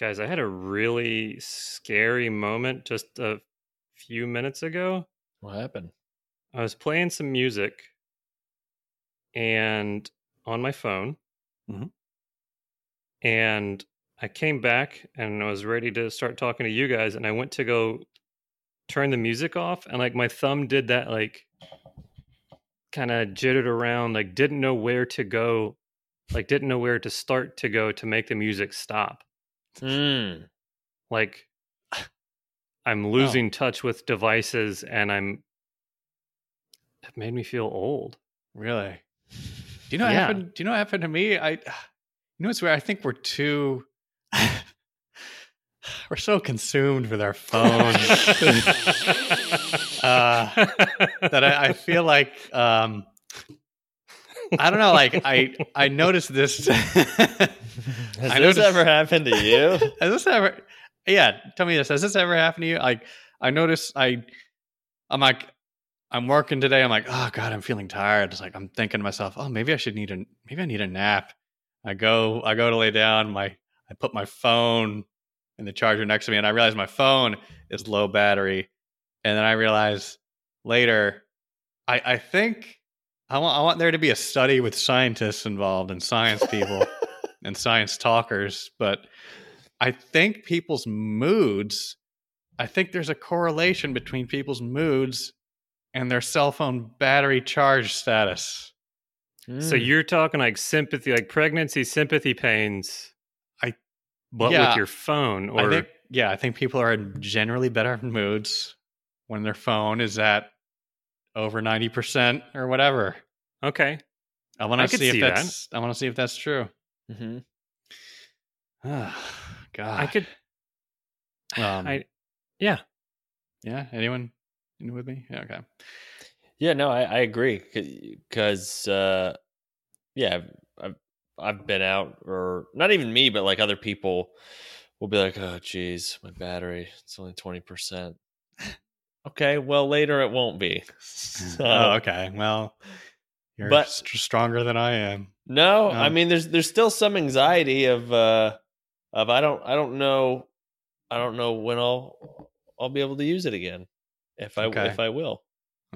Guys, I had a really scary moment just a few minutes ago. What happened? I was playing some music and on my phone. Mhm. And I came back and I was ready to start talking to you guys and I went to go turn the music off and like my thumb did that like kind of jittered around like didn't know where to go like didn't know where to start to go to make the music stop. Mm. Like I'm losing touch with devices and I'm it made me feel old. Really? Do you know what Yeah. happened? Do you know what happened to me? I, you know what's weird? I think we're too, we're so consumed with our phones uh, that I, I feel like, um, I don't know. Like I, I noticed this. Has I this noticed- ever happened to you? has this ever? Yeah, tell me this. Has this ever happened to you? Like I noticed. I, I'm like, I'm working today. I'm like, oh god, I'm feeling tired. It's like I'm thinking to myself, oh, maybe I should need a, maybe I need a nap. I go, I go to lay down. My, I put my phone in the charger next to me, and I realize my phone is low battery. And then I realize later, I, I think I want, I want there to be a study with scientists involved and science people and science talkers, but I think people's moods, I think there's a correlation between people's moods and their cell phone battery charge status. So Mm. you're talking like sympathy, like pregnancy sympathy pains. I- but yeah. with your phone, or I think, yeah, I think people are in generally better moods when their phone is at over 90% or whatever. okay, I want to could see if see that. that's, I want to see if that's true. Mhm. God. I could. Um, I yeah, yeah. Anyone, anyone with me? Yeah. Okay. Yeah, no, I, I agree because uh, yeah, I've, I've I've been out or not even me, but like other people will be like, oh, geez, my battery it's only twenty percent. okay, well later it won't be. So, oh, okay. Well, you're But- st- stronger than I am. No, I Um, mean there's there's still some anxiety of uh of I don't I don't know I don't know when I'll I'll be able to use it again if I Okay. if I will.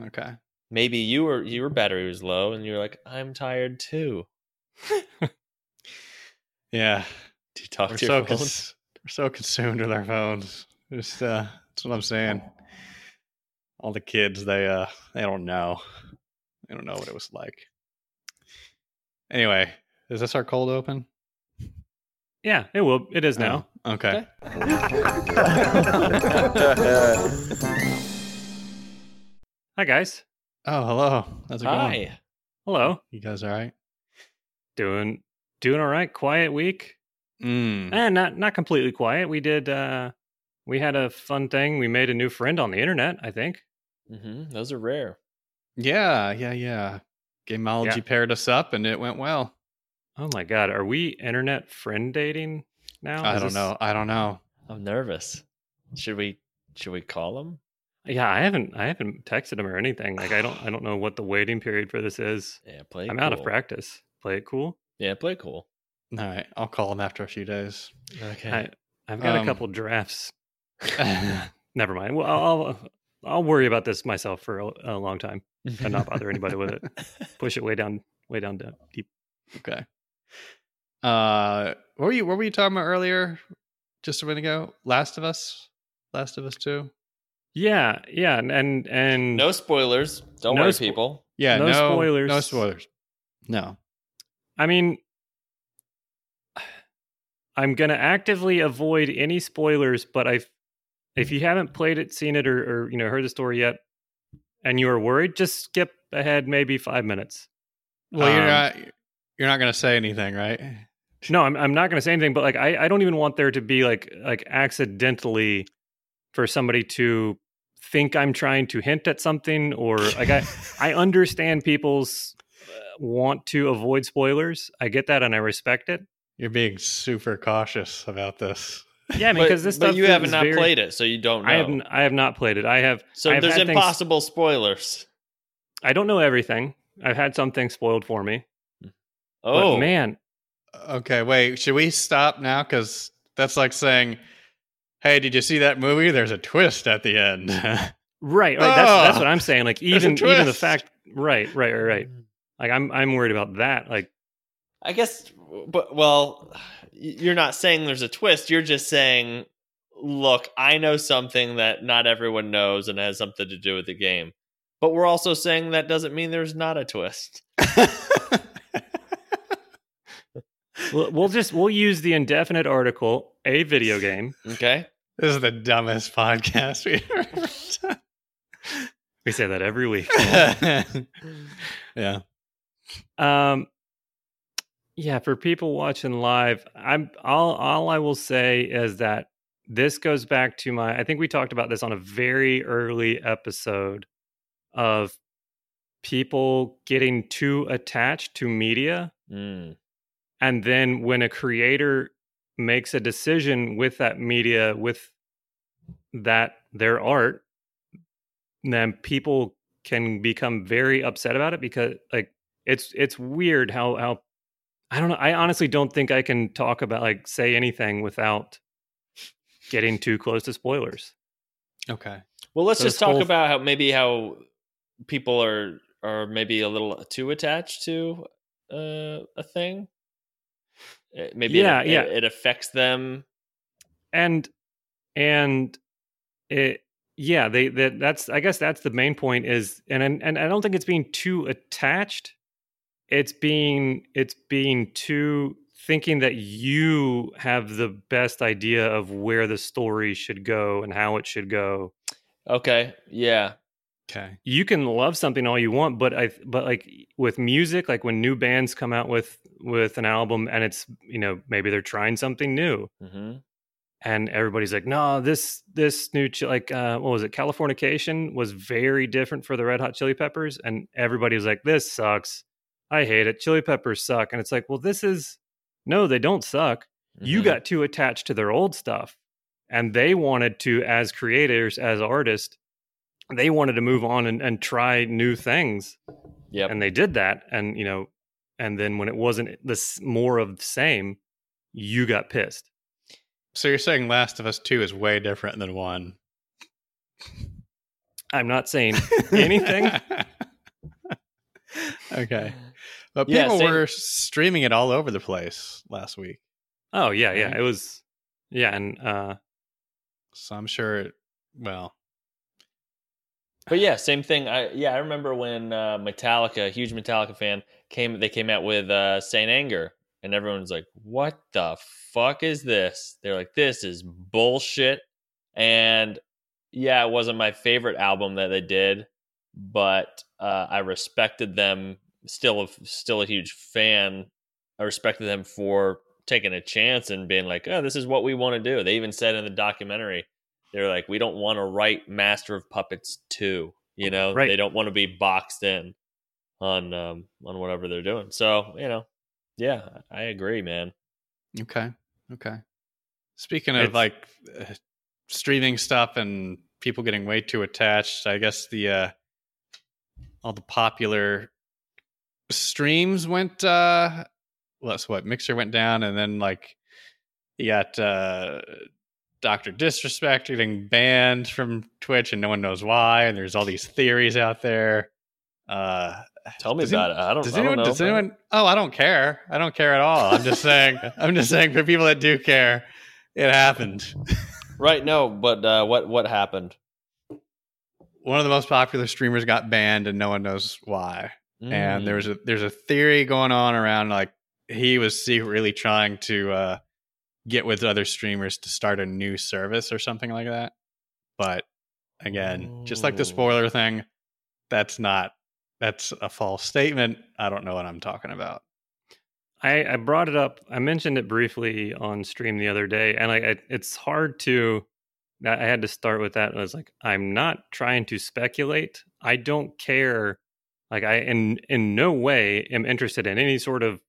Okay. Maybe you were your battery was low and you're like I'm tired too. Yeah. Do you talk We're to so your phone? cons- we're so consumed with our phones. Just uh, that's what I'm saying. All the kids, they uh, they don't know. They don't know what it was like. Anyway, is this our cold open? yeah, it will. It is now. Oh, okay. Hi guys. Oh, hello. How's it going? Hi. Hello. You guys all right? Doing doing all right. Quiet week. Mm. Eh, not not completely quiet. We did. uh We had a fun thing. We made a new friend on the internet. I think. Mm-hmm. Those are rare. Yeah, yeah, yeah. Gameology Yeah. paired us up and it went well. Oh my god, are we internet friend dating now? I Is don't this- know. I don't know. I'm nervous. Should we should we call him? Yeah, I haven't I haven't texted him or anything. Like I don't I don't know what the waiting period for this is. Yeah, play. it I'm out of practice. Play it cool. Yeah, play cool. All right, I'll call him after a few days. Okay. I I've got Um, a couple drafts. Never mind. Well, I'll I'll, I'll worry about this myself for a, a long time and not bother anybody with it. Push it way down, way down down deep. Okay. Uh, what were you? What were you talking about earlier? Just a minute ago. Last of Us. Last of Us Two. Yeah, yeah, and and, and no spoilers. Don't No worry, spo- people. Yeah. No No, spoilers. No spoilers. No. I mean, I'm gonna actively avoid any spoilers. But I, if you haven't played it, seen it, or, or you know heard the story yet, and you were worried, just skip ahead maybe five minutes. Well, you're Um, not. You're not going to say anything, right? No, I'm I'm not going to say anything, but like I I don't even want there to be like like accidentally for somebody to think I'm trying to hint at something or like I I understand people's uh, want to avoid spoilers. I get that and I respect it. You're being super cautious about this. Yeah, But, because this but stuff you haven't not very- played it, so you don't know. I haven't I have not played it. I have so I have there's had things- impossible spoilers. I don't know everything. I've had some things spoiled for me. Oh But man, Okay, wait. Should we stop now? Because that's like saying, "Hey, did you see that movie? There's a twist at the end." Right, right. That's that's Oh, what ah, I'm saying. Like there's a even even the fact, right, right, right, right. Mm. Like I'm I'm worried about that. Like I guess, but well, y- you're not saying there's a twist. You're just saying, look, I know something that not everyone knows and has something to do with the game. But we're also saying that doesn't mean there's not a twist. we'll, we'll just we'll use the indefinite article a video game. Okay. this is the dumbest podcast we've ever done. We say that every week. yeah. Um, yeah, for people watching live, I'm all all I will say is that this goes back to my. I think we talked about this on a very early episode of people getting too attached to media, Mm. and then when a creator makes a decision with that media with that their art, then people can become very upset about it because like it's it's weird how how I don't know. I honestly don't think I can talk about like say anything without getting too close to spoilers. Okay. Well, let's So just talk whole- about how maybe how people are are maybe a little too attached to uh, a thing. Uh, Maybe Yeah, it, yeah. It, it affects them. and and it yeah they that that's i guess that's the main point is and and and i don't think it's being too attached it's being it's being too thinking that you have the best idea of where the story should go and how it should go Okay. Yeah. Okay. you can love something all you want but i but like with music like when new bands come out with with an album and it's you know maybe they're trying something new hmm and everybody's like, no, this this new chi- like uh, what was it? Californication was very different for the Red Hot Chili Peppers, and everybody was like, this sucks. I hate it. Chili Peppers suck, and it's like, well, this is no, they don't suck. You Mm-hmm. got too attached to their old stuff, and they wanted to, as creators, as artists, they wanted to move on and, and try new things, Yeah. and they did that, and you know, and then when it wasn't this more of the same, you got pissed. So you're saying Last of Us 2 is way different than 1? I'm not saying anything. okay. But people same- were streaming it all over the place last week. Oh yeah, yeah. Right? It was yeah, and uh So I'm sure, it, well, But yeah, same thing. I yeah, I remember when uh, Metallica, huge Metallica fan, came. They came out with uh, Saint Anger, and everyone's like, "What the fuck is this?" They're like, "This is bullshit." And yeah, it wasn't my favorite album that they did, but uh, I respected them. Still, a, still a huge fan. I respected them for taking a chance and being like, "Oh, this is what we want to do." They even said in the documentary, they're like, we don't want to write Master of Puppets two. You know, Right. they don't want to be boxed in on um, on whatever they're doing. So you know, yeah, I agree, man. okay. Okay. Speaking of It's- like uh, streaming stuff and people getting way too attached, I guess the, uh, all the popular streams went, uh, that's what Mixer went down, and then like you got uh, Doctor Disrespect getting banned from Twitch, and no one knows why. And there's all these theories out there. Uh, Tell me about it. I don't. does I don't anyone? know. Does anyone? Oh, I don't care. I don't care at all. I'm just saying. I'm just saying for people that do care, it happened. Right? No, but uh, what what happened? One of the most popular streamers got banned, and no one knows why. And there was a there's a theory going on around like he was secretly trying to uh get with other streamers to start a new service or something like that but again just like the Oh. spoiler thing that's not that's a false statement i don't know what i'm talking about I, I brought it up. I mentioned it briefly on stream the other day, and like I, it's hard to. I had to start with that. I was like, I'm not trying to speculate. I don't care. Like I, in in no way, am interested in any sort of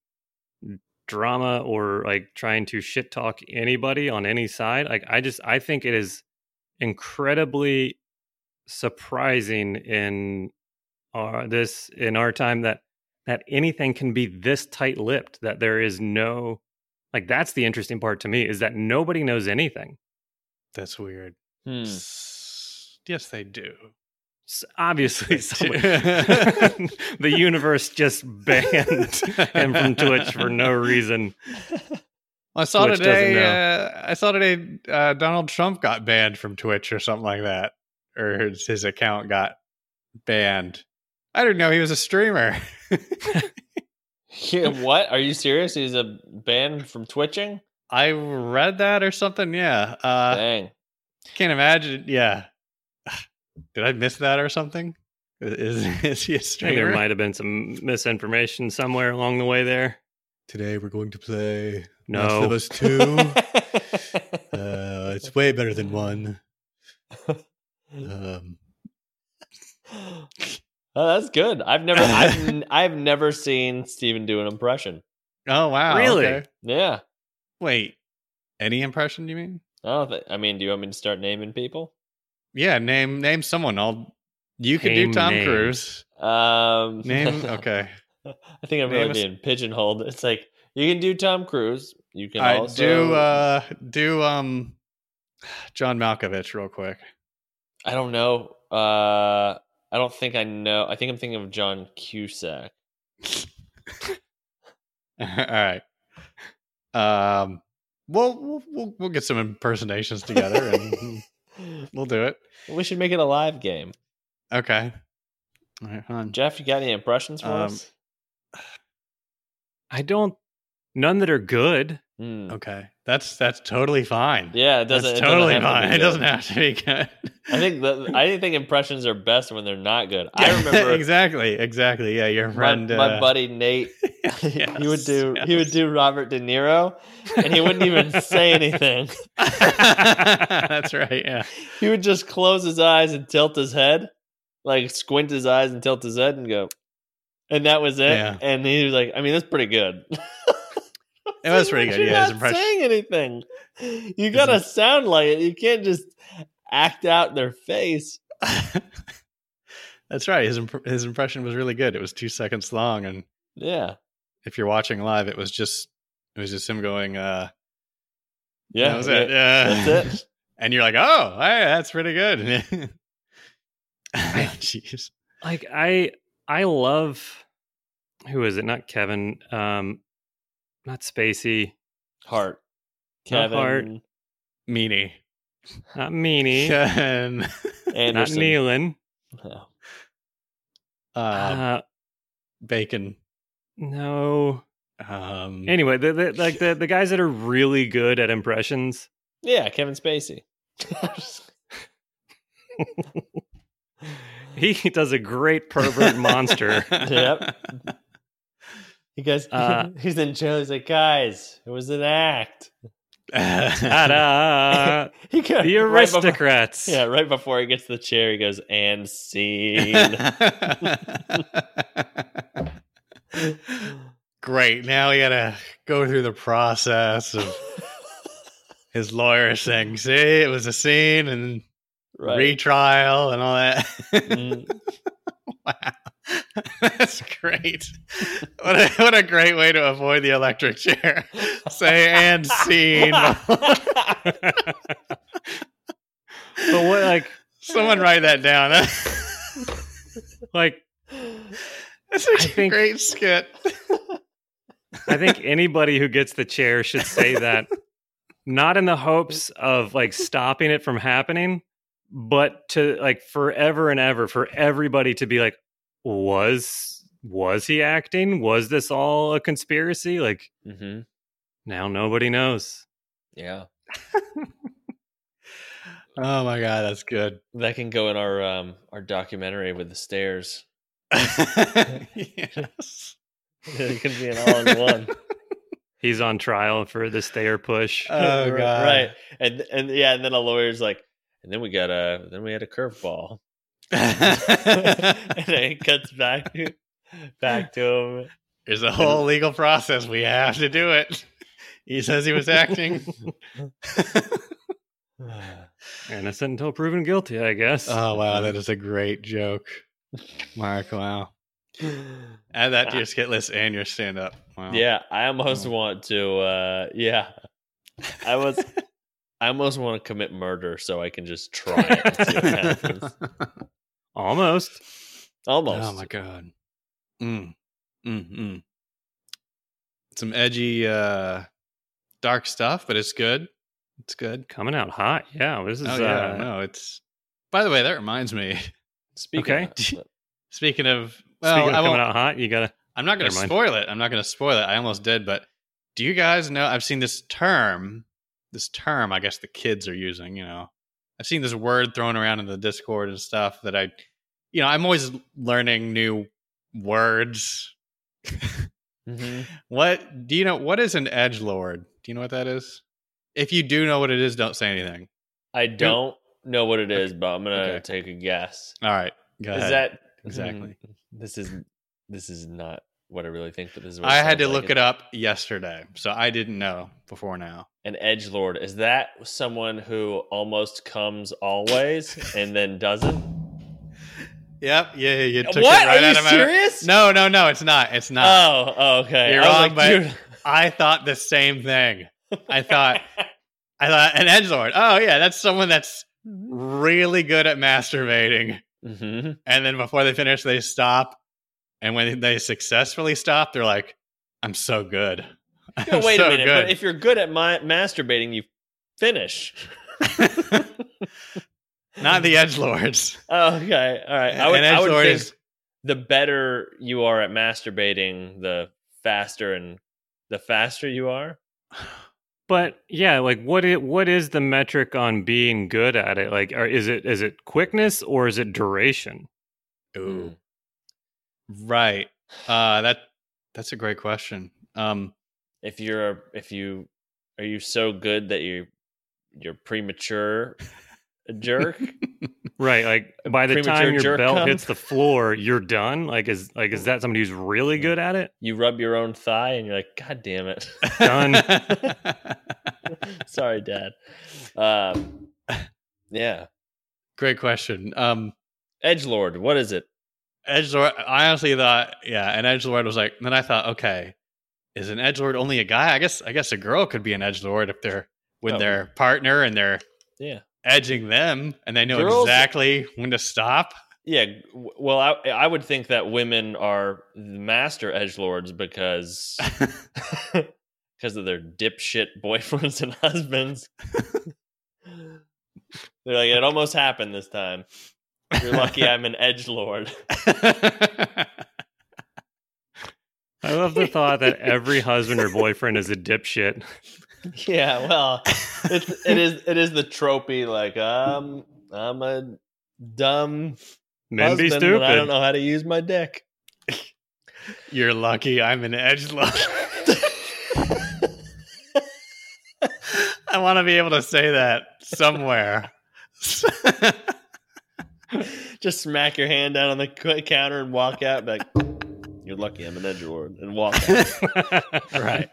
drama or like trying to shit talk anybody on any side. Like I just, I think it is incredibly surprising in our this in our time that that anything can be this tight-lipped that there is no Like that's the interesting part to me is that nobody knows anything. That's weird. Hmm. Yes, they do. S- Obviously, They the universe just banned him from Twitch for no reason. I saw Twitch doesn't today. Uh, I saw today. Uh, Donald Trump got banned from Twitch or something like that, or his, his account got banned. I didn't know he was a streamer. Yeah, what? Are you serious? He's a banned from twitching? I read that or something. Yeah. Uh, Dang. can't imagine. Yeah. Did I miss that or something? Is is he a I think streamer? there might have been some misinformation somewhere along the way there. Today we're going to play No. Last of Us Two. uh, it's way better than one. Um, oh, that's good. I've never, I've, n- I've never seen Steven do an impression. oh wow! Really? okay. Yeah. Wait, any impression? Do you mean? I don't think. I mean, do you want me to start naming people? Yeah, name name someone. I'll. You could do Tom names. Cruise. Um, Name. Okay. I think I'm Name really us- being pigeonholed. It's like you can do Tom Cruise. You can I also do. Uh, do um, John Malkovich real quick. I don't know. Uh, I don't think I know. I think I'm thinking of John Cusack. All right. Um. Well, we'll we'll we'll get some impersonations together and we'll do it. we should make it a live game. Okay. All right, hold on. Jeff, you got any impressions for Um, us? I don't. None that are good. Hmm. Okay, that's that's totally fine. Yeah, it that's doesn't. it doesn't totally to fine. It doesn't have to be good. I think the I think impressions are best when they're not good. I remember exactly, exactly. Yeah, your my, friend, my uh, buddy Nate. he would yes, do he would do Robert De Niro, and he wouldn't even say anything. that's right. Yeah. He would just close his eyes and tilt his head, like squint his eyes and tilt his head and go, and that was it. Yeah. And he was like, "I mean, that's pretty good." It was pretty good, You're yeah, not impression- saying anything. You gotta sound like it. You can't just act out their face. that's right. His imp- his impression was really good. It was two seconds long, and Yeah, if you're watching live, it was just it was just him going. uh yeah, That was it. Yeah. That's it. And you're like, oh, hey, that's pretty good. Jeez. Like I, I love. Who is it? Not Kevin. Um, not Spacey. Heart, Not Kevin, Hart. Meaney. Not Meaney. Ken. not Anderson. Nealon. No. uh, Uh, bacon. No. Um, Anyway, the, the like the the guys that are really good at impressions. Yeah, Kevin Spacey. He does a great pervert monster. Yep. He goes, Uh, he's in jail. He's like, guys, it was an act. Ta-da! he goes, the right before- aristocrats. yeah, right before he gets to the chair, he goes, and scene. Great. Now we gotta go through the process of his lawyer saying, "See, it was a scene and right. retrial and all that." Mm. wow, that's great. What a, what a great way to avoid the electric chair. Say and scene. But what like Someone write that down. like That's a think- great skit. I think anybody who gets the chair should say that not in the hopes of like stopping it from happening, but to like forever and ever for everybody to be like, was was he acting? Was this all a conspiracy? Like mm-hmm. now nobody knows. Yeah. Oh my god, that's good. That can go in our um our documentary with the stairs. Yes. it can be an all in one. He's on trial for the stayer push. Oh Right- god. Right. And and yeah, and then a lawyer's like, and then we got a then we had a curveball. and then it cuts back back to him. There's a whole legal process. We have to do it. He says he was acting. Innocent until proven guilty, I guess. oh wow, that is a great joke, Mark. Wow, add that to your skit list and your stand up. Wow. Yeah, I almost Oh. want to. uh Yeah, I was. I almost want to commit murder so I can just try it. and see what happens. Almost. Almost. Oh my god. Mm. Mm. Mm. Some edgy, uh, dark stuff, but it's good. It's good. Coming out hot. Yeah. This is Oh yeah, uh, no, it's. By the way, that reminds me. Speaking Okay. of- Speaking of, well, speaking of coming out hot, you gotta I'm not going to Never mind. spoil it. I'm not going to spoil it. I almost did, but do you guys know? I've seen this term. This term, I guess the kids are using. You know, I've seen this word thrown around in the Discord and stuff that I, you know, I'm always learning new words. Mhm. What do you know? What is an edge lord? Do you know what that is? If you do know what it is, don't say anything. I don't know what it is, but I'm gonna Okay. take a guess. All right, go Is ahead. that Exactly. This is this is not what I really think, but this is. What I had to sounds look like. it up yesterday, so I didn't know before now. An edge lord is that someone who almost comes always and then doesn't? Yep. Yeah. You took what it right are out you of my. serious? No, no, no. It's not. It's not. Oh, oh, okay. You're I wrong, like, but- dude. I thought the same thing. I thought, I thought an edge lord. Oh yeah, that's someone that's really good at masturbating, hmm and then before they finish, they stop, and when they successfully stop, they're like, "I'm so good." I'm wait so a minute. good." But if you're good at my- masturbating, you finish. not the edge lords. Oh, okay. All right. I would, I would think is- the better you are at masturbating, the faster and the faster you are. But yeah, like what it what is the metric on being good at it? Like, are, is it is it quickness or is it duration? Ooh, right. Uh, that that's a great question. Um, If you're if you are you so good that you you're premature a jerk? Right. Like by the time your jerk belt cum? hits the floor, you're done. Like is like is that somebody who's really good at it? you rub your own thigh and you're like, God damn it. Done. Sorry, Dad. Um, yeah. Great question. Um, Edge Lord, what is it? edge lord. I honestly thought, yeah, and edge lord was like. Then I thought, okay, is an edge lord only a guy? I guess, I guess a girl could be an edge lord if they're with Oh. their partner and they're Yeah. Edging them, and they know Girls- exactly when to stop. Yeah, well, I I would think that women are the master edge lords because because of their dipshit boyfriends and husbands. They're like, it almost happened this time. You're lucky I'm an edge lord. I love the thought that every husband or boyfriend is a dipshit. yeah, well, it's it is it is the tropey like um I'm a dumb Men be stupid. I don't know how to use my dick. You're lucky. I'm an edge lord. I want to be able to say that somewhere. Just smack your hand down on the counter and walk out. Be like, you're lucky I'm an edge lord, and walk out. Right.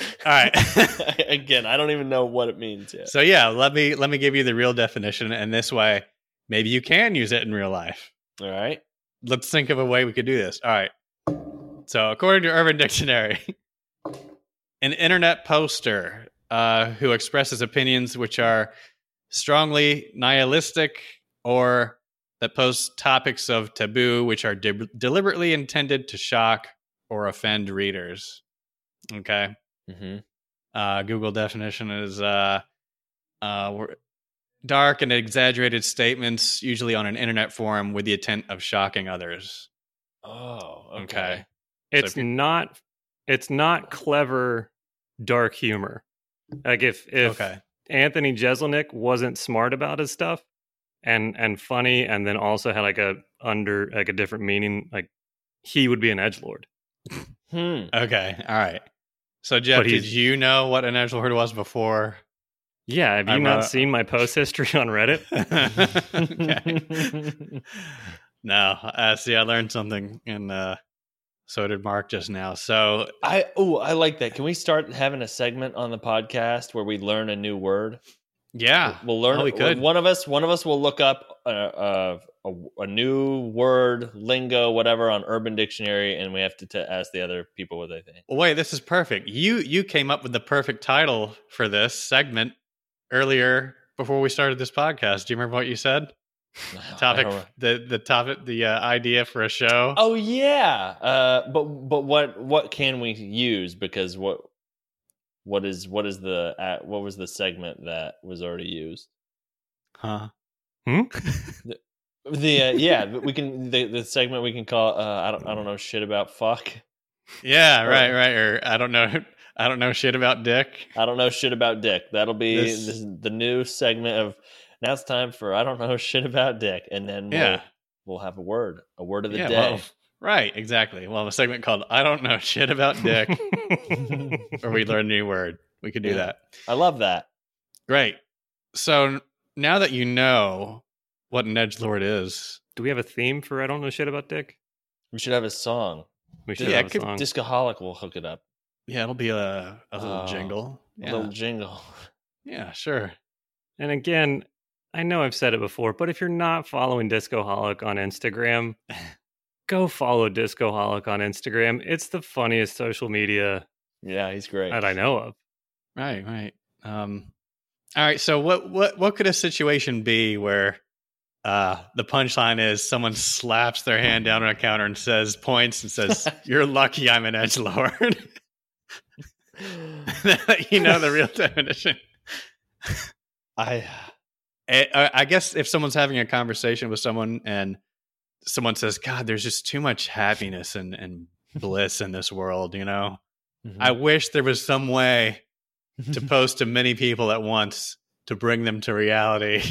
All right. Again, I don't even know what it means yet. So yeah, let me let me give you the real definition, and this way, maybe you can use it in real life. All right. Let's think of a way we could do this. All right. So according to Urban Dictionary, an internet poster uh, who expresses opinions which are strongly nihilistic or that posts topics of taboo which are de- deliberately intended to shock or offend readers. Okay. Hmm Uh, Google definition is uh, uh, dark and exaggerated statements, usually on an internet forum, with the intent of shocking others. Oh, okay. Okay. it's if you- not it's not clever dark humor. Like if if okay. Anthony Jeselnik wasn't smart about his stuff and and funny and then also had like a under like a different meaning, like he would be an edge lord. Hmm. Okay. All right. So Jeff, did you know what an edgelord was before? Yeah, have you I'm, not uh, seen my post history on Reddit? no. Uh, see, I learned something, and uh, so did Mark just now. So I oh, I like that. Can we start having a segment on the podcast where we learn a new word? Yeah. We'll learn. Oh, we could. One of us, one of us will look up a, a, a, new word, lingo, whatever on Urban Dictionary, and we have to t- ask the other people what they think. Wait, this is perfect. You you came up with the perfect title for this segment earlier before we started this podcast. Do you remember what you said? Topic the the topic the uh, idea for a show. Oh yeah, uh, but but what what can we use? Because what what is what is the uh, what was the segment that was already used? Huh. The uh, yeah, we can the, the segment we can call uh, I don't I don't know shit about fuck. Yeah, Or- right, right. Or I don't know I don't know shit about dick. I don't know shit about dick. That'll be This- this, the new segment of now it's time for I don't know shit about dick, and then we'll, Yeah. we'll have a word, a word of the Yeah, day. well, right, exactly. Well, a segment called I don't know shit about dick or we learn a new word. We could do Yeah. that. I love that. Great. So now that you know what an edge lord is, Do we have a theme for I don't know shit about Dick? We should have a song. We should Yeah, have a could- song. Discoholic will hook it up. yeah, it'll be a, a little Oh, jingle. A Yeah. little jingle. yeah, sure. And again, I know I've said it before, but if you're not following Discoholic on Instagram, go follow Discoholic on Instagram. It's the funniest social media Yeah, he's great. that I know of. Right, right. Um, all right. So, what what what could a situation be where uh, the punchline is someone slaps their hand down on a counter and says, points and says, "You're lucky I'm an edge lord." you know the real definition. I I, I I guess if someone's having a conversation with someone and someone says, "God, there's just too much happiness and and bliss in this world," you know. I wish there was some way to post to many people at once to bring them to reality.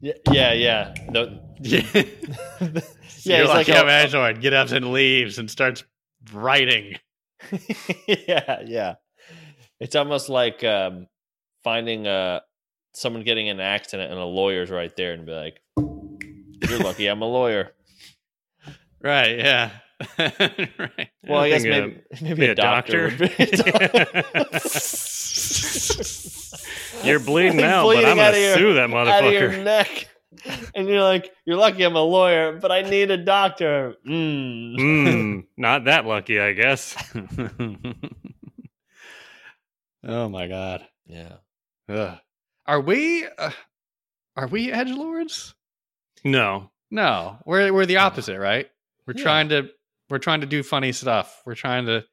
yeah, yeah, yeah. No, yeah, yeah, You're like like a- a Android. Get up and leaves and starts writing. yeah, yeah. It's almost like um, finding uh, someone getting in an accident and a lawyer's right there and be like, "You're lucky I'm a lawyer." Right? Yeah. right. Well, I guess think, uh, maybe maybe a, doctor. would be- You're bleeding He's out, but I'm gonna your- sue that motherfucker. out of your neck, and you're like, "You're lucky I'm a lawyer, but I need a doctor." Mm. Mm, not that lucky, I guess. oh my god. Yeah. Ugh. Are we? Uh, are we edge lords? No, No, we're we're the opposite, right? We're Yeah. trying to we're trying to do funny stuff. We're trying to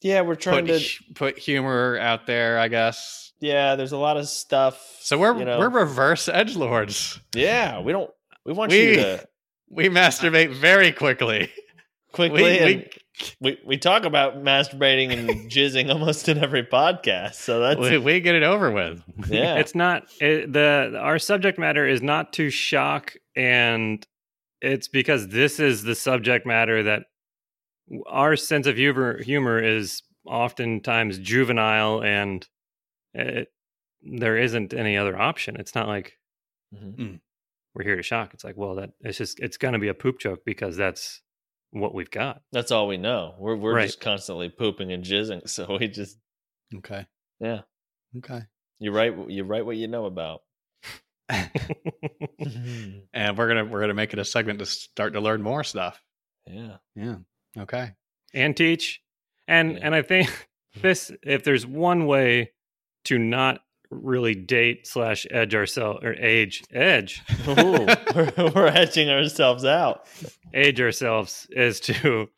Yeah, we're trying put to. put humor out there, I guess. Yeah, there's a lot of stuff. So we're you know. we're reverse edge lords. Yeah, we don't. We want We- you to We masturbate very quickly. quickly. We, and we, we we talk about masturbating and jizzing almost in every podcast. So that's we we get it over with. yeah. it's not it, the our subject matter is not to shock, and it's because this is the subject matter that our sense of humor humor is oftentimes juvenile, and it, there isn't any other option. It's not like Mhm. we're here to shock. It's like, well, that it's just it's going to be a poop joke because that's what we've got. That's all we know. We're we're Right. just constantly pooping and jizzing. So we just Okay. yeah. Okay. You write you write what you know about. Mm-hmm. And we're gonna we're gonna make it a segment to start to learn more stuff. yeah. Yeah. Okay. and teach and Yeah. and i think this if there's one way to not really date slash edge ourselves or age edge we're, we're edging ourselves out. age ourselves is to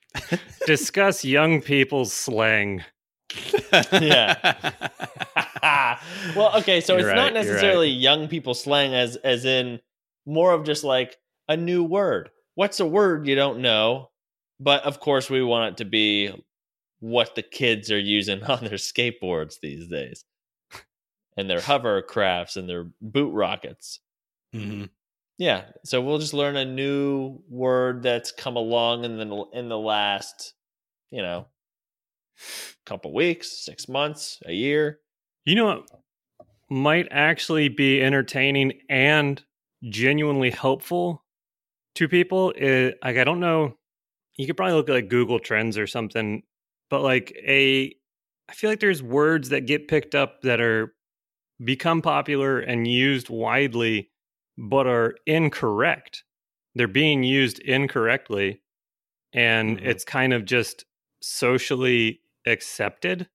discuss young people's slang Yeah. well, okay, so You're it's right, not necessarily young people slang as as in more of just like a new word. What's a word you don't know? But of course, we want it to be what the kids are using on their skateboards these days, and their hovercrafts and their boot rockets. hmm Yeah, so we'll just learn a new word that's come along in the in the last, you know, couple weeks, six months, a year. you know what might actually be entertaining and genuinely helpful to people is like i don't know you could probably look at like google trends or something but like a i feel like there's words that get picked up that are become popular and used widely, but are incorrect. They're being used incorrectly, and Mhm. it's kind of just socially accepted.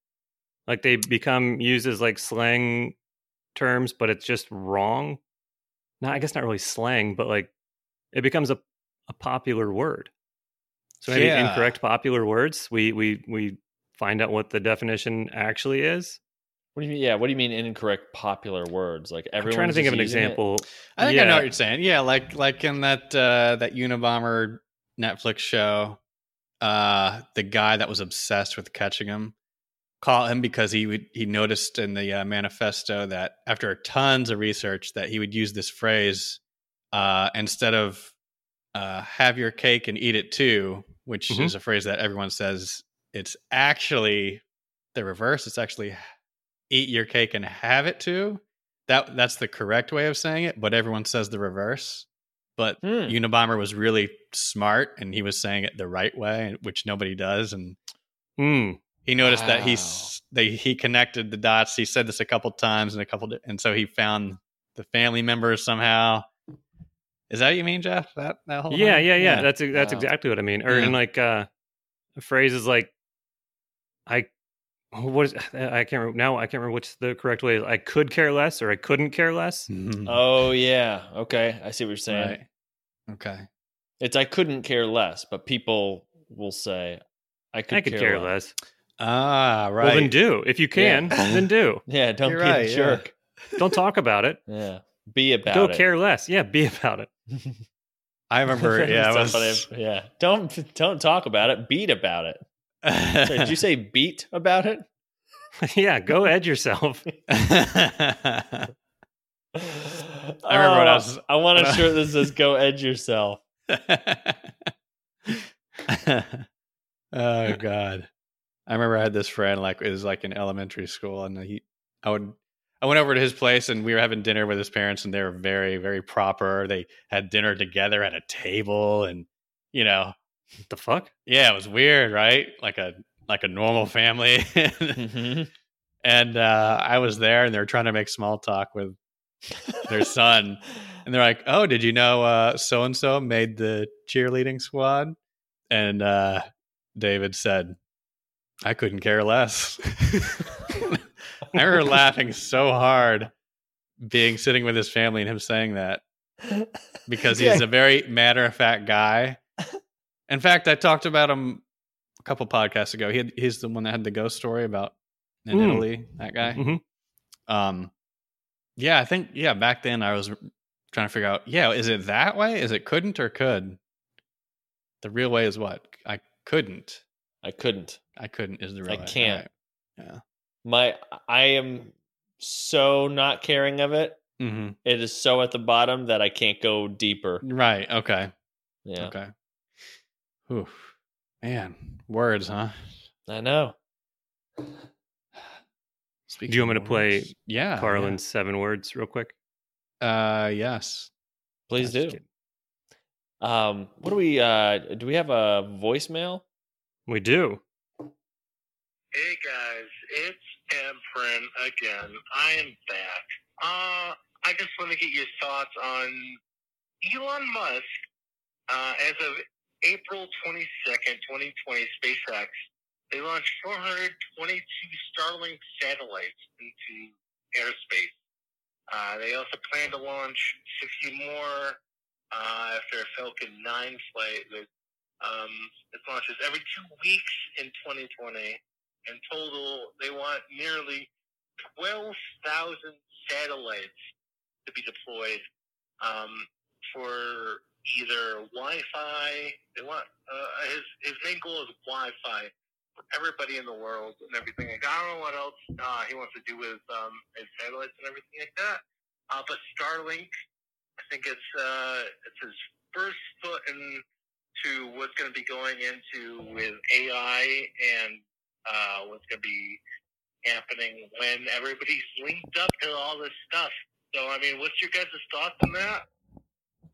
Like they become used as like slang terms, but it's just wrong. No, I guess not really slang, but like it becomes a, a popular word. So maybe Yeah. incorrect popular words. We we we find out what the definition actually is. What do you mean? Yeah, what do you mean incorrect popular words? Like I'm everyone's trying to think of an using it? example. I think I know what you're saying. Yeah, like like in that uh that Unabomber Netflix show, uh the guy that was obsessed with catching him caught him because he would he noticed in the uh, manifesto that after tons of research that he would use this phrase uh instead of uh have your cake and eat it too, which Mhm. is a phrase that everyone says it's actually the reverse. It's actually eat your cake and have it too. That that's the correct way of saying it, but everyone says the reverse. But Hmm. Unabomber was really smart and he was saying it the right way, which nobody does. And Hmm. he noticed that Wow. he's they he connected the dots. He said this a couple times and a couple, and so he found the family members somehow. Is that what you mean, Jeff? That that whole Yeah, thing? yeah, yeah. That's that's Wow. exactly what I mean. Or Yeah. in like uh phrases like I what is I can't remember now. I can't remember which the correct way is. I could care less or I couldn't care less. Mhm. Oh yeah. Okay. I see what you're saying. right. Okay. It's I couldn't care less, but people will say I could, I could care, less. Ah, right. Well, then do. If you can, Yeah. then do. Yeah, don't You're be right, a yeah. jerk. Don't talk about it. Yeah. Be about Go it. care less. Yeah, be about it. I remember. Yeah, it was, yeah. Don't don't talk about it. Beat about it. Sorry, did you say beat about it? yeah, go edge yourself. I remember when I was- oh, I want a shirt that says "Go edge yourself." oh god i remember i had this friend like it was like in elementary school and he i would i went over to his place and we were having dinner with his parents and they were very very proper they had dinner together at a table and you know What the fuck? yeah it was weird right like a like a normal family Mhm. and uh i was there and they were trying to make small talk with their son and they're like, "Oh, did you know uh so and so made the cheerleading squad?" And uh David said, "I couldn't care less." I remember laughing so hard being sitting with his family and him saying that because he's Yeah. a very matter of fact guy. In fact, I talked about him a couple podcasts ago. He had, he's the one that had the ghost story about in Mm. Italy. That guy. Mhm. Um, yeah, I think yeah. Back then, I was trying to figure out. Yeah, is it that way? Is it couldn't or could? The real way is what I couldn't. I couldn't. I couldn't is the real I way. can't. Right. My I am so not caring of it. hmm It is so at the bottom that I can't go deeper. Right. Okay. Yeah, Okay. Whew. Man, words, huh? I know. Speaking Do you want me of to play Yeah. Carlin's seven words real quick. Uh, yes. Please Just do. kidding. Um, what do we? uh Do we have a voicemail? We do. Hey guys, it's Emprin again. I am back. Uh, I just want to get your thoughts on Elon Musk. Uh, as of April 22nd, 2020, SpaceX, they launched 422 Starlink satellites into airspace. Uh, they also plan to launch 60 more uh, after a Falcon 9 flight that um, it launches every two weeks in 2020 in total, they want nearly 12,000 satellites to be deployed um, for either Wi-Fi. They want uh, his his main goal is Wi-Fi for everybody in the world and everything. Like, I don't know what else uh, he wants to do with um, his satellites and everything like that. Uh, but Starlink, I think it's uh, it's his first foot into what's going to be going into with AI and uh, what's going to be happening when everybody's linked up to all this stuff. So, I mean, what's your guys' thoughts on that?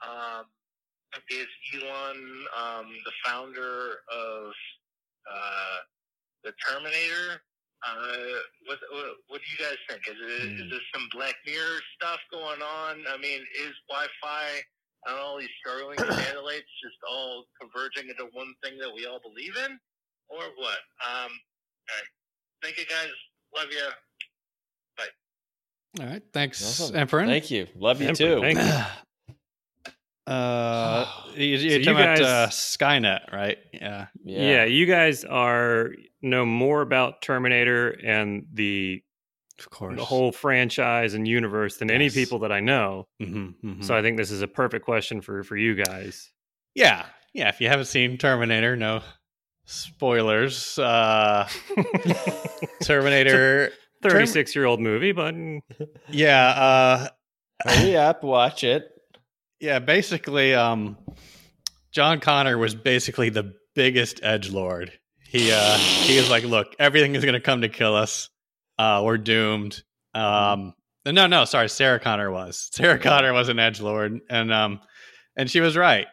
Um, is Elon um, the founder of uh, the Terminator Uh, what, what what do you guys think? Is it is Hmm. there some Black Mirror stuff going on? I mean, is Wi-Fi and all these Starlink satellites just all converging into one thing that we all believe in, or what? Um, all right. thank you guys. Love you. Bye. All right. Thanks, Awesome. Emperor. Thank you. Love you Emperor, too. thank you. Uh, you, So you're you talking about uh, guys- Skynet, right? Yeah. Yeah. you guys are know more about Terminator and the Of course. the whole franchise and universe than any people that I know. hmm So I think this is a perfect question for for you guys. yeah, yeah. If you haven't seen Terminator, no spoilers. Uh, Terminator. Thirty six year old movie, but yeah. Uh, Hurry up, watch it. Yeah. Basically, um, John Connor was basically the biggest edge lord. He uh, he was like, look, everything is going to come to kill us. Uh, we're doomed. Um, no, no, sorry, Sarah Connor was. Sarah Connor was an edge lord, and um, and she was right.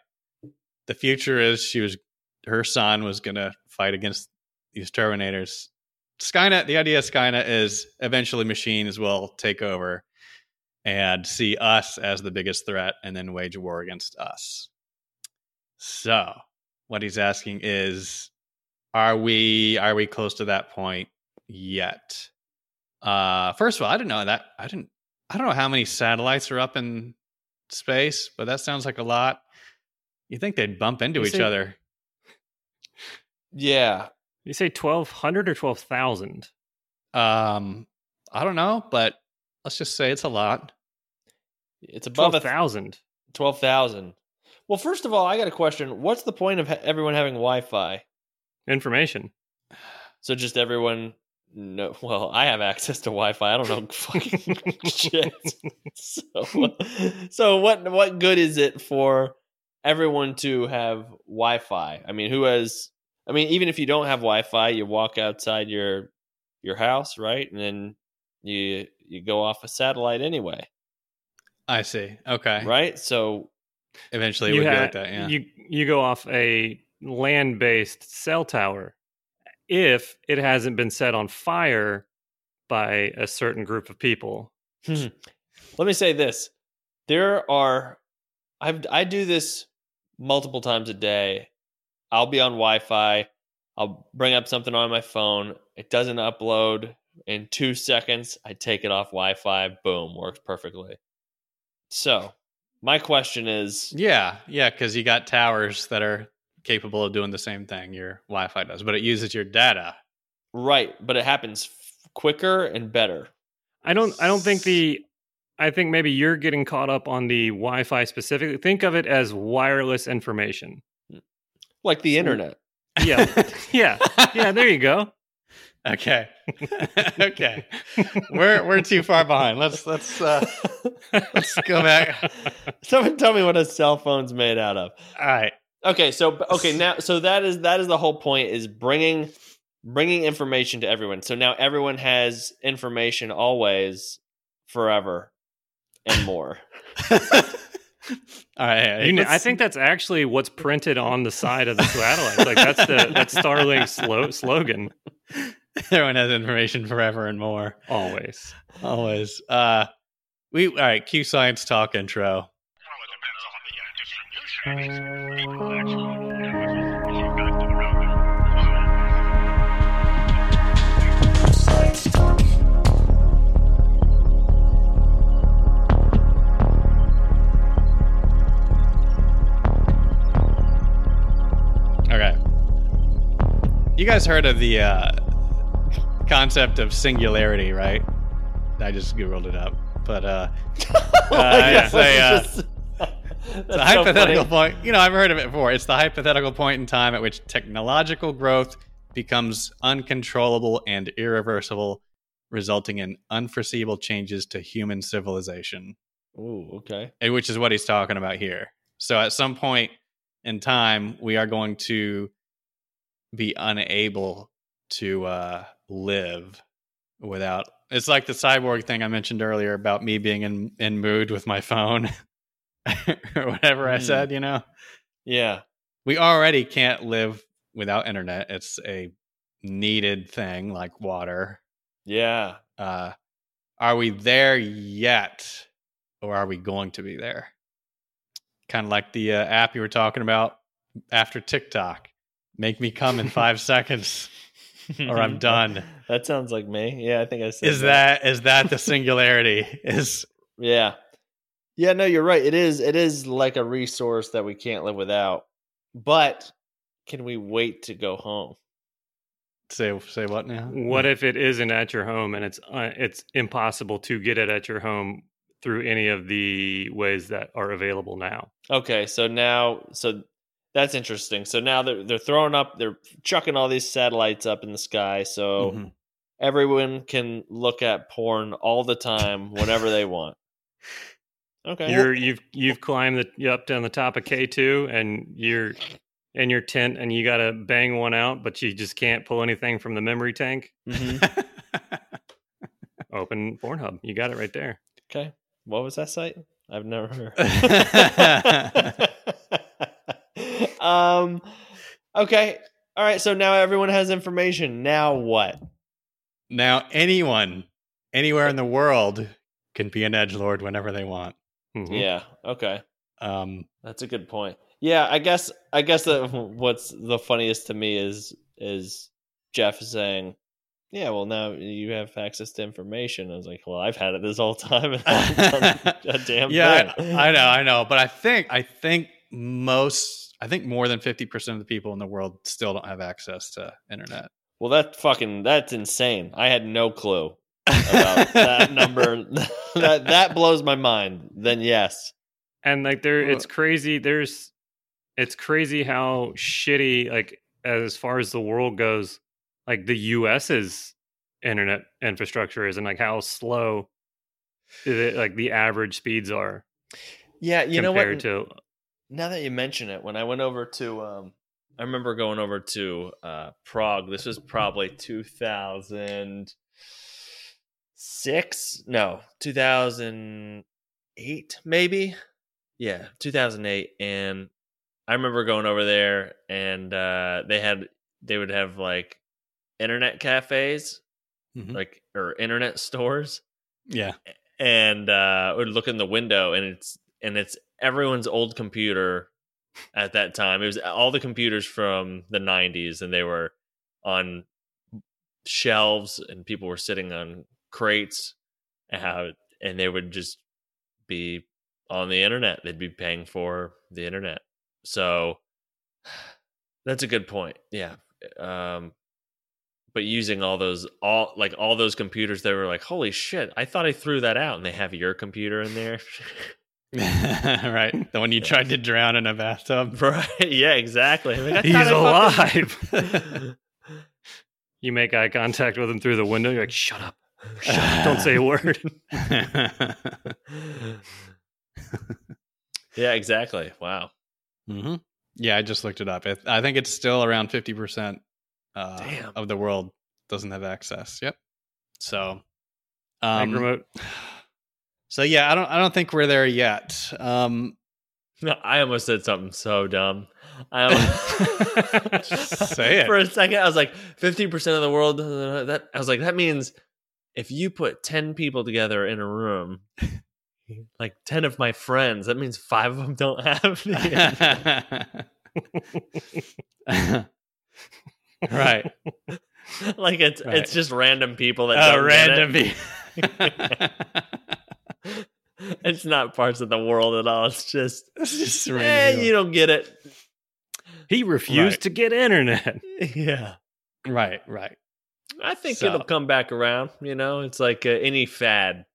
The future is she was her son was going to fight against these Terminators. Skynet. The idea of Skynet is eventually machines will take over and see us as the biggest threat, and then wage war against us. So, what he's asking is, are we are we close to that point yet? Uh, first of all, I didn't know that. I didn't. I don't know how many satellites are up in space, but that sounds like a lot. You think they'd bump into You each see- other? Yeah. you say twelve hundred or twelve thousand? Um, I don't know, but let's just say it's a lot. It's above Twelve a thousand. 12,000. Well, first of all, I got a question. What's the point of ha- everyone having Wi Fi? Information. So just everyone. No, well, I have access to Wi-Fi. I don't know fucking shit. So, so what? What good is it for everyone to have Wi-Fi? I mean, who has? I mean, even if you don't have Wi-Fi, you walk outside your your house, right, and then you you go off a satellite anyway, I see. Okay. right? So Eventually, it you would be like that. Yeah. You you go off a land based cell tower if it hasn't been set on fire by a certain group of people. Hmm. Let me say this: there are, I've I do this multiple times a day. I'll be on Wi-Fi. I'll bring up something on my phone. It doesn't upload in two seconds. I take it off Wi-Fi. Boom, works perfectly. So, my question is, Yeah, yeah, because you got towers that are capable of doing the same thing your Wi-Fi does, but it uses your data. right? But it happens f- quicker and better. I don't I don't think the I think maybe you're getting caught up on the Wi-Fi specifically. Think of it as wireless information. Like the internet. Yeah. yeah. Yeah, there you go. Okay, okay, we're we're too far behind. Let's let's uh, let's go back. Someone tell me what a cell phone's made out of. All right, Okay, so okay now so that is that is the whole point is bringing bringing information to everyone. So now everyone has information always forever and more. all right. You know, I think that's actually what's printed on the side of the satellite. Like that's the that's Starlink's slogan everyone has information forever and more. always. Always. Uh, we all right. Q science talk intro. Okay. You guys heard of the uh, concept of singularity, right? I just googled it up, but uh, a, uh, just- it's a hypothetical funny. point. You know, I've heard of it before. It's the hypothetical point in time at which technological growth becomes uncontrollable and irreversible, resulting in unforeseeable changes to human civilization, Ooh, okay. and which is what he's talking about here. So, at some point in time, we are going to be unable to uh, live without. It's like the cyborg thing I mentioned earlier about me being in in mood with my phone or whatever I Hmm. said. You know, Yeah. we already can't live without internet. It's a needed thing like water. Yeah. Uh, are we there yet, or are we going to be there? Kind of like the uh, app you were talking about after TikTok. Make me come in five seconds, or I'm done. That sounds like me. Yeah, I think I said Is that is that the singularity? Is Yeah. Yeah, no, you're right. It is it is like a resource that we can't live without. But can we wait to go home? say say what now? What if it isn't at your home and it's uh, it's impossible to get it at your home through any of the ways that are available now? Okay, so now so that's interesting. So now they're they're throwing up they're chucking all these satellites up in the sky so Mhm. everyone can look at porn all the time whenever they want. Okay. You're you've you've climbed the you up down the top of K two and you're in your tent and you got to bang one out, but you just can't pull anything from the memory tank. Mhm. Open Pornhub, you got it right there. Okay. What was that site? I've never heard. um okay. All right, so now everyone has information. Now what? now anyone anywhere in the world can be an edge lord whenever they want. Mhm. Yeah, okay. Um, That's a good point. Yeah, I guess I guess that what's the funniest to me is is Jeff saying, "Yeah, well now you have access to information." I was like, "Well, I've had it this whole time, and I haven't done a damn yeah, thing." I know, I know, but I think I think most, I think more than fifty percent of the people in the world still don't have access to internet. Well, that fucking that's insane. I had no clue about that number. that that blows my mind. Then yes, and like there it's uh. crazy there's it's crazy how shitty like as far as the world goes like the us's internet infrastructure is and like how slow it, like the average speeds are yeah. You know what? compared to now that you mention it, when I went over to, um, I remember going over to uh, Prague. This was probably 2006. No, 2008, maybe. Yeah, 2008. And I remember going over there, and uh, they had they would have like internet cafes, Mhm. like or internet stores Yeah, and uh would look in the window and it's and it's everyone's old computer at that time. It was all the computers from the 90s and they were on shelves and people were sitting on crates uh, and they would just be on the internet. They'd be paying for the internet. So that's a good point. Yeah. Um but using all those all like all those computers they were like holy shit i thought i threw that out and they have your computer in there right. The one you tried to drown in a bathtub. right. Yeah exactly. Like, he's I fucking- alive. You make eye contact with him through the window you're like shut up. Shut up. Don't say a word. Yeah exactly. Wow. Hmm Yeah, I just looked it up. It, I think it's still around fifty percent uh, of the world doesn't have access. Yep. So, Like um, remote so yeah, I don't, I don't think we're there yet. Um, no, i almost said something so dumb I almost, Say it. for a second i was like 15% of the world uh, that i was like that means if you put 10 people together in a room like 10 of my friends that means five of them don't have the right. like it's Right. it's just random people that Uh, random people. It. it's not parts of the world at all. It's just It's just eh, you don't get it. he refused Right. to get internet Yeah. Right, right. I think So- it'll come back around. You know, it's like uh, any fad.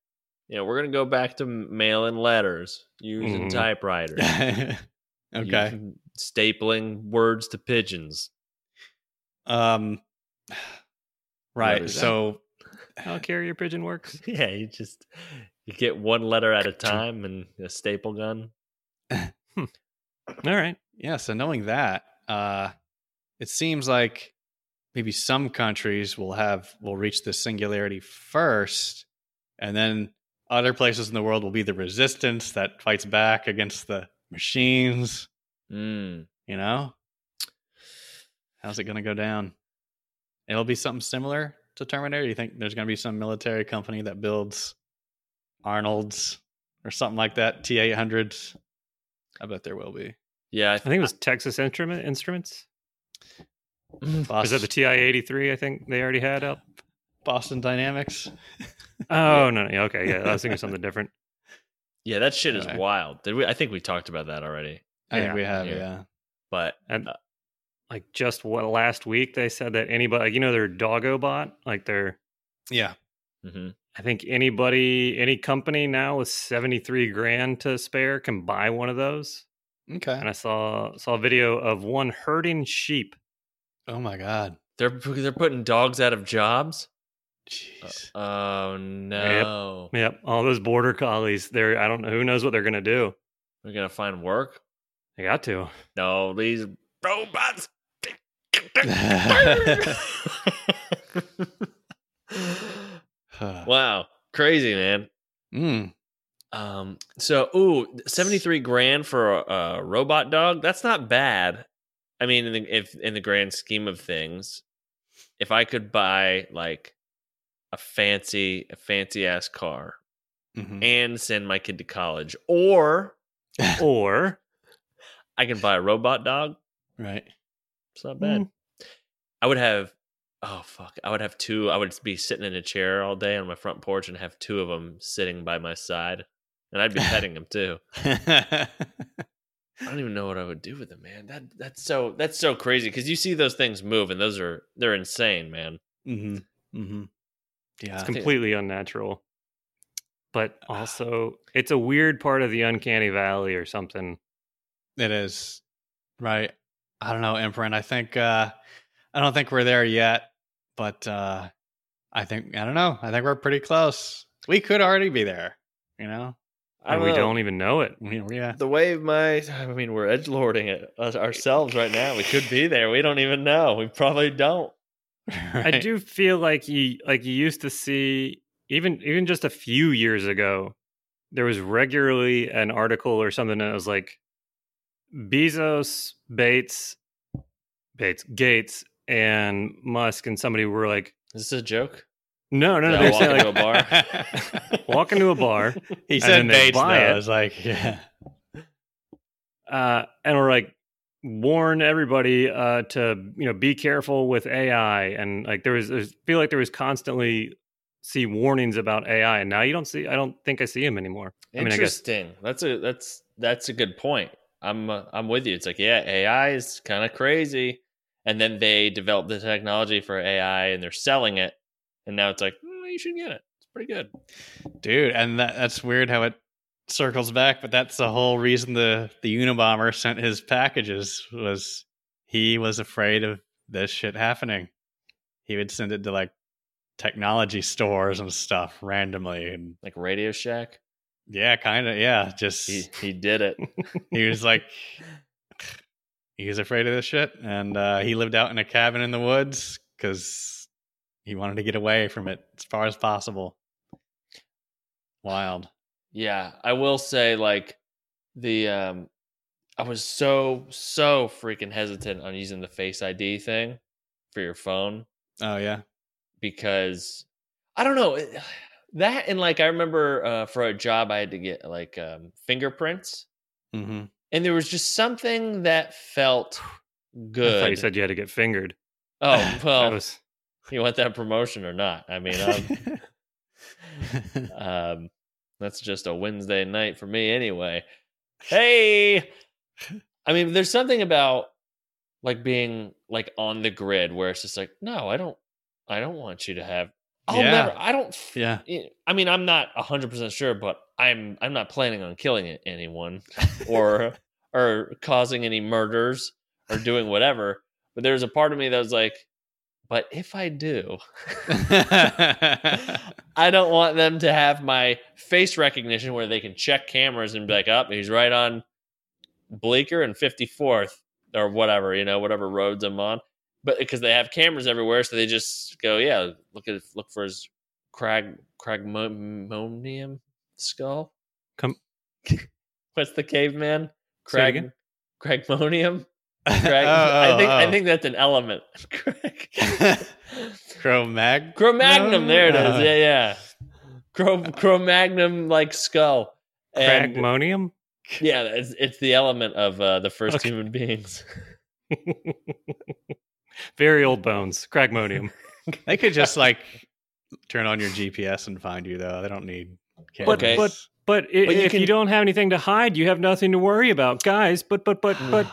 You know, we're gonna go back to mailing letters, using Mhm. typewriters, okay. using- stapling words to pigeons. Um. Right. So how carrier pigeon works Yeah, you just you get one letter at a time and a staple gun. all right yeah. So knowing that, uh, it seems like maybe some countries will have will reach the singularity first, and then other places in the world will be the resistance that fights back against the machines. Mm. You know, how's it going to go down? it'll be something similar to Terminator? You think there's going to be some military company that builds Arnold's or something like that, T eight hundreds? I bet there will be. Yeah, I, I think it was Texas Instrument Instruments. th- Was that the TI eighty three? I think they already had up. Boston Dynamics? Oh no, no, yeah, okay, yeah, I was thinking something different. yeah, that shit is Okay. wild. Did we? I think we talked about that already. I Yeah, think we have, yeah. yeah. But And Uh, like just what last week they said that anybody, like, you know, their doggo bot, like their, Yeah. mhm. I think anybody, any company now with seventy three grand to spare can buy one of those. Okay. And I saw saw a video of one herding sheep. Oh my God. they're they're putting dogs out of jobs. Uh, Jeez. Oh no, Yep, all those border collies. They're I don't know who knows what they're gonna do. They're gonna find work. They got to. No, these robots. Wow, crazy man. Mm. Um, so ooh, seventy three grand for a, a robot dog. That's not bad. I mean, in the, if in the grand scheme of things, if I could buy like a fancy, a fancy ass car Mhm. and send my kid to college, or Or I can buy a robot dog. Right. It's not bad. Mm. I would have. Oh fuck! I would have two. I would be sitting in a chair all day on my front porch and have two of them sitting by my side, and I'd be petting them too. I don't even know what I would do with them, man. That that's so that's so crazy because you see those things move, and those are they're insane, man. mm-hmm. Mm-hmm. Yeah. it's completely unnatural. But also it's a weird part of the uncanny valley or something. It is. Right. I don't know, Imprint. I think uh I don't think we're there yet, but uh I think I don't know. I think we're pretty close. We could already be there, you know? I And we don't even know it. We, yeah. The way my, I mean, we're edge lording it ourselves right now. We could be there. We don't even know. We probably don't. I do feel like you like you used to see even even just a few years ago, there was regularly an article or something that was like Bezos, Bates, Bates, Gates, and Musk, and somebody were like, Is this a joke? no, no, no, they're walk saying into like, a bar. walk into a bar, he said they though. buy it. I was like, yeah. uh, and we're like warn everybody uh, to you know be careful with AI, and like there was, there's feel like there was constantly see warnings about AI, and now you don't see. I don't think I see him anymore. I mean, I guess Interesting. That's a that's that's a good point. I'm uh, I'm with you. It's like yeah, AI is kind of crazy, and then they develop the technology for AI and they're selling it, and now it's like "Mm, you should get it. It's pretty good. Dude, and that, that's weird how it circles back, but that's the whole reason the the Unabomber sent his packages was he was afraid of this shit happening. He would send it to like technology stores and stuff randomly and Like Radio Shack. yeah, kind of yeah, just He he did it. he was like he was afraid of this shit and uh he lived out in a cabin in the woods cuz he wanted to get away from it as far as possible. Wild. Yeah, I will say like the um I was so so freaking hesitant on using the Face ID thing for your phone Oh yeah. because I don't know it- that and like I remember uh for a job I had to get like um fingerprints Mhm. And there was just something that felt I thought good. you said you had to get fingered. oh well, was you want that promotion or not? I mean, um, um, that's just a Wednesday night for me anyway. Hey, I mean, there's something about like being like on the grid where it's just like, no, I don't, I don't want you to have. I'll Yeah. never. I don't. yeah. I mean, I'm not hundred percent sure, but I'm. I'm not planning on killing anyone or or causing any murders or doing whatever. But there's a part of me that was like, but if I do, I don't want them to have my face recognition where they can check cameras and be like, up, he's right on Bleecker and 54th or whatever, you know, whatever roads I'm on. But because they have cameras everywhere, so they just go, yeah, look at look for his crag cragmonium skull. Come- What's the caveman? Crag cragmonium. Oh, I think oh, I oh. think that's an element. Craig. Cro-Mag. Cro-Magnum, there it is. Uh, Yeah, yeah. Cro Cro-Magnon like skull. And Cragmonium? yeah, it's, it's the element of uh, the first Okay. human beings. Very old bones. Cragmonium. They could just like turn on your GPS and find you, though. They don't need. But- cameras. but- But, i But you if you don't have anything to hide, you have nothing to worry about, guys. But but but but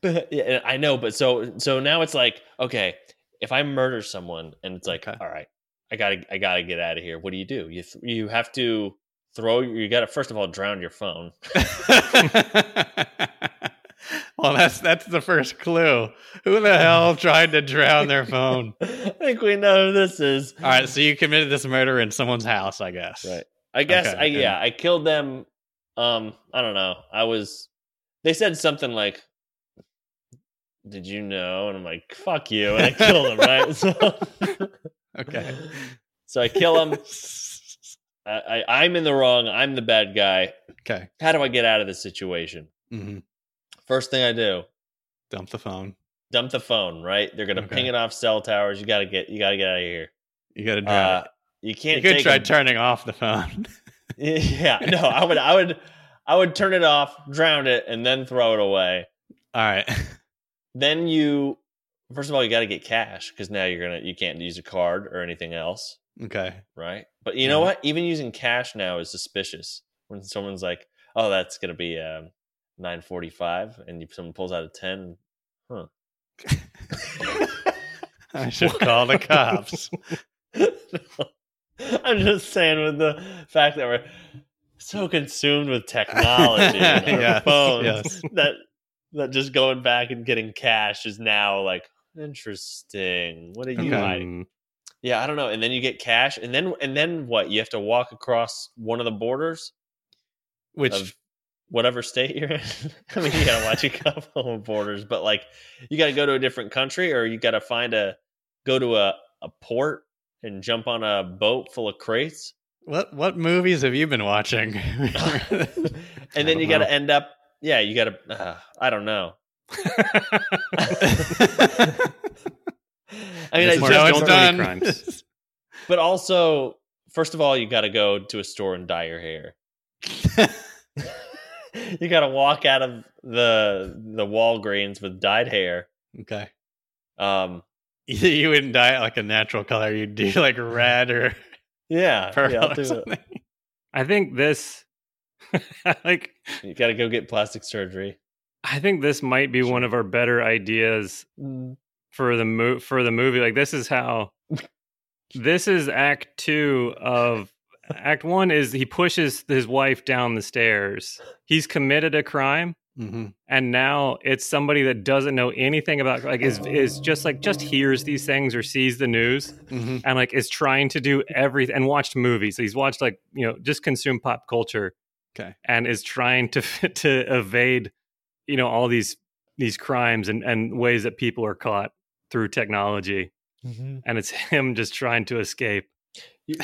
but yeah, I know, but so so now it's like, okay, if I murder someone and it's like, Okay. all right, I gotta I gotta get out of here. What do you do? You th- you have to throw. You gotta first of all drown your phone. well, that's that's the first clue. Who the hell tried to drown their phone? I think we know who this is. All right, so you committed this murder in someone's house, I guess. Right. I guess Okay, I yeah, I killed them. Um, I don't know. I was they said something like Did you know? And I'm like, fuck you, and I killed them, right? So, Okay. so I kill them. I, I I'm in the wrong. I'm the bad guy. okay. How do I get out of this situation? Mm-hmm. First thing I do, Dump the phone. dump the phone, right? They're gonna Okay. ping it off cell towers. You gotta get you gotta get out of here. You got to drown Uh, it. You can't You could try a- turning off the phone. Yeah, no, I would I would I would turn it off, drown it, and then throw it away. All right. then you first of all you got to get cash because now you're gonna you can't use a card or anything else Okay. right but you know Yeah. what even using cash now is suspicious when someone's like oh that's gonna be um 945 and you, someone pulls out a 10 huh I should call the cops. i'm just saying with the fact that we're so consumed with technology and our Yes, phones yes. that that just going back and getting cash is now like interesting what are you Okay. hiding Yeah, I don't know. And then you get cash, and then and then what? You have to walk across one of the borders Which of whatever state you're in. I mean, you gotta watch a couple of borders, but like you got to go to a different country, or you got to find a go to a a port and jump on a boat full of crates, what what movies have you been watching? and then you got to end up. Yeah, you got to. Uh, I don't know. I mean, I just how just it's don't don't. done. But also, first of all, you got to go to a store and dye your hair. you got to walk out of the the Walgreens with dyed hair. okay. Um, You, you wouldn't dye it like a natural color. You'd do like red or yeah, purple yeah, or do it. something. I think this like You got to go get plastic surgery. I think this might be one of our better ideas mm. for the mo- for the movie. Like this is how this is act 2 of act 1 is he pushes his wife down the stairs. He's committed a crime hmm and now it's somebody that doesn't know anything about like is is just like just hears these things or sees the news hmm and like is trying to do everything and watched movies. He's watched like you know just consume pop culture. Okay. and is trying to to evade you know all these these crimes and and ways that people are caught through technology, and it's him just trying to escape.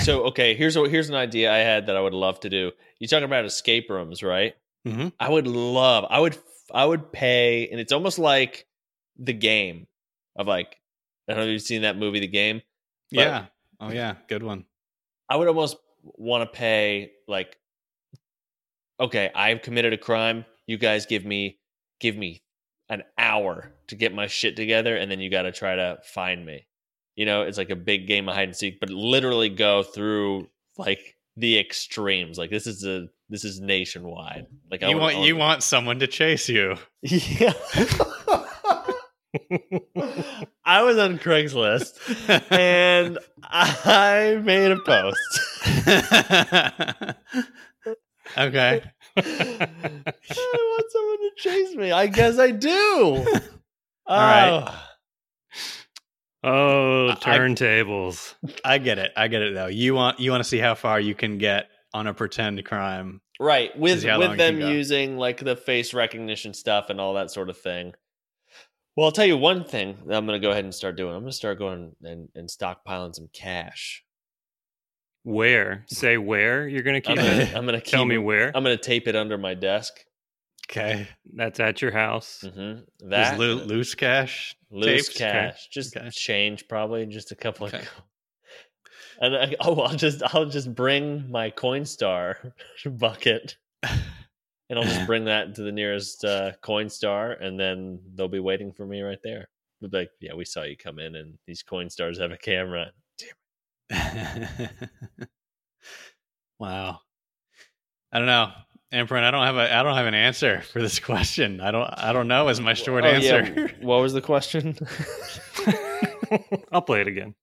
So okay, here's what here's an idea I had that I would love to do. You talking about escape rooms, right? Hmm I would love. I would. I would pay, and it's almost like the game of like. I don't know if you've seen that movie, The Game. Yeah. Oh yeah. Good one. I would almost want to pay like. Okay, I've committed a crime. You guys give me give me an hour to get my shit together, and then you got to try to find me. You know, it's like a big game of hide and seek, but literally go through like the extremes. Like this is a this is nationwide. Like I You would want you own- want someone to chase you. Yeah. I was on Craigslist and I made a post. okay. I want someone to chase me. I guess I do. All right. Ah. Oh, I- turntables! I get it. I get it though. You want you want to see how far you can get on a pretend crime. Right. With See how long with them using like the face recognition stuff and all that sort of thing. Well, I'll tell you one thing that I'm going to go ahead and start doing. I'm going to start going and, and stockpiling some cash. Where? Say where you're gonna I'm keep gonna, it? I'm gonna Tell keep- me where. I'm going to tape it under my desk. Okay. That's at your house. hmm That That loo- loose cash. loose tapes? cash, just Okay. change, probably just a couple Okay. of. And I, oh, I'll just I'll just bring my Coinstar bucket, and I'll just bring that to the nearest uh, Coinstar, and then they'll be waiting for me right there. They'll be like, "Yeah, we saw you come in, and these Coinstars have a camera." wow. I don't know. Imprint, I don't have a I don't have an answer for this question. I don't I don't know is my short Oh, answer. yeah, What was the question? I'll play it again.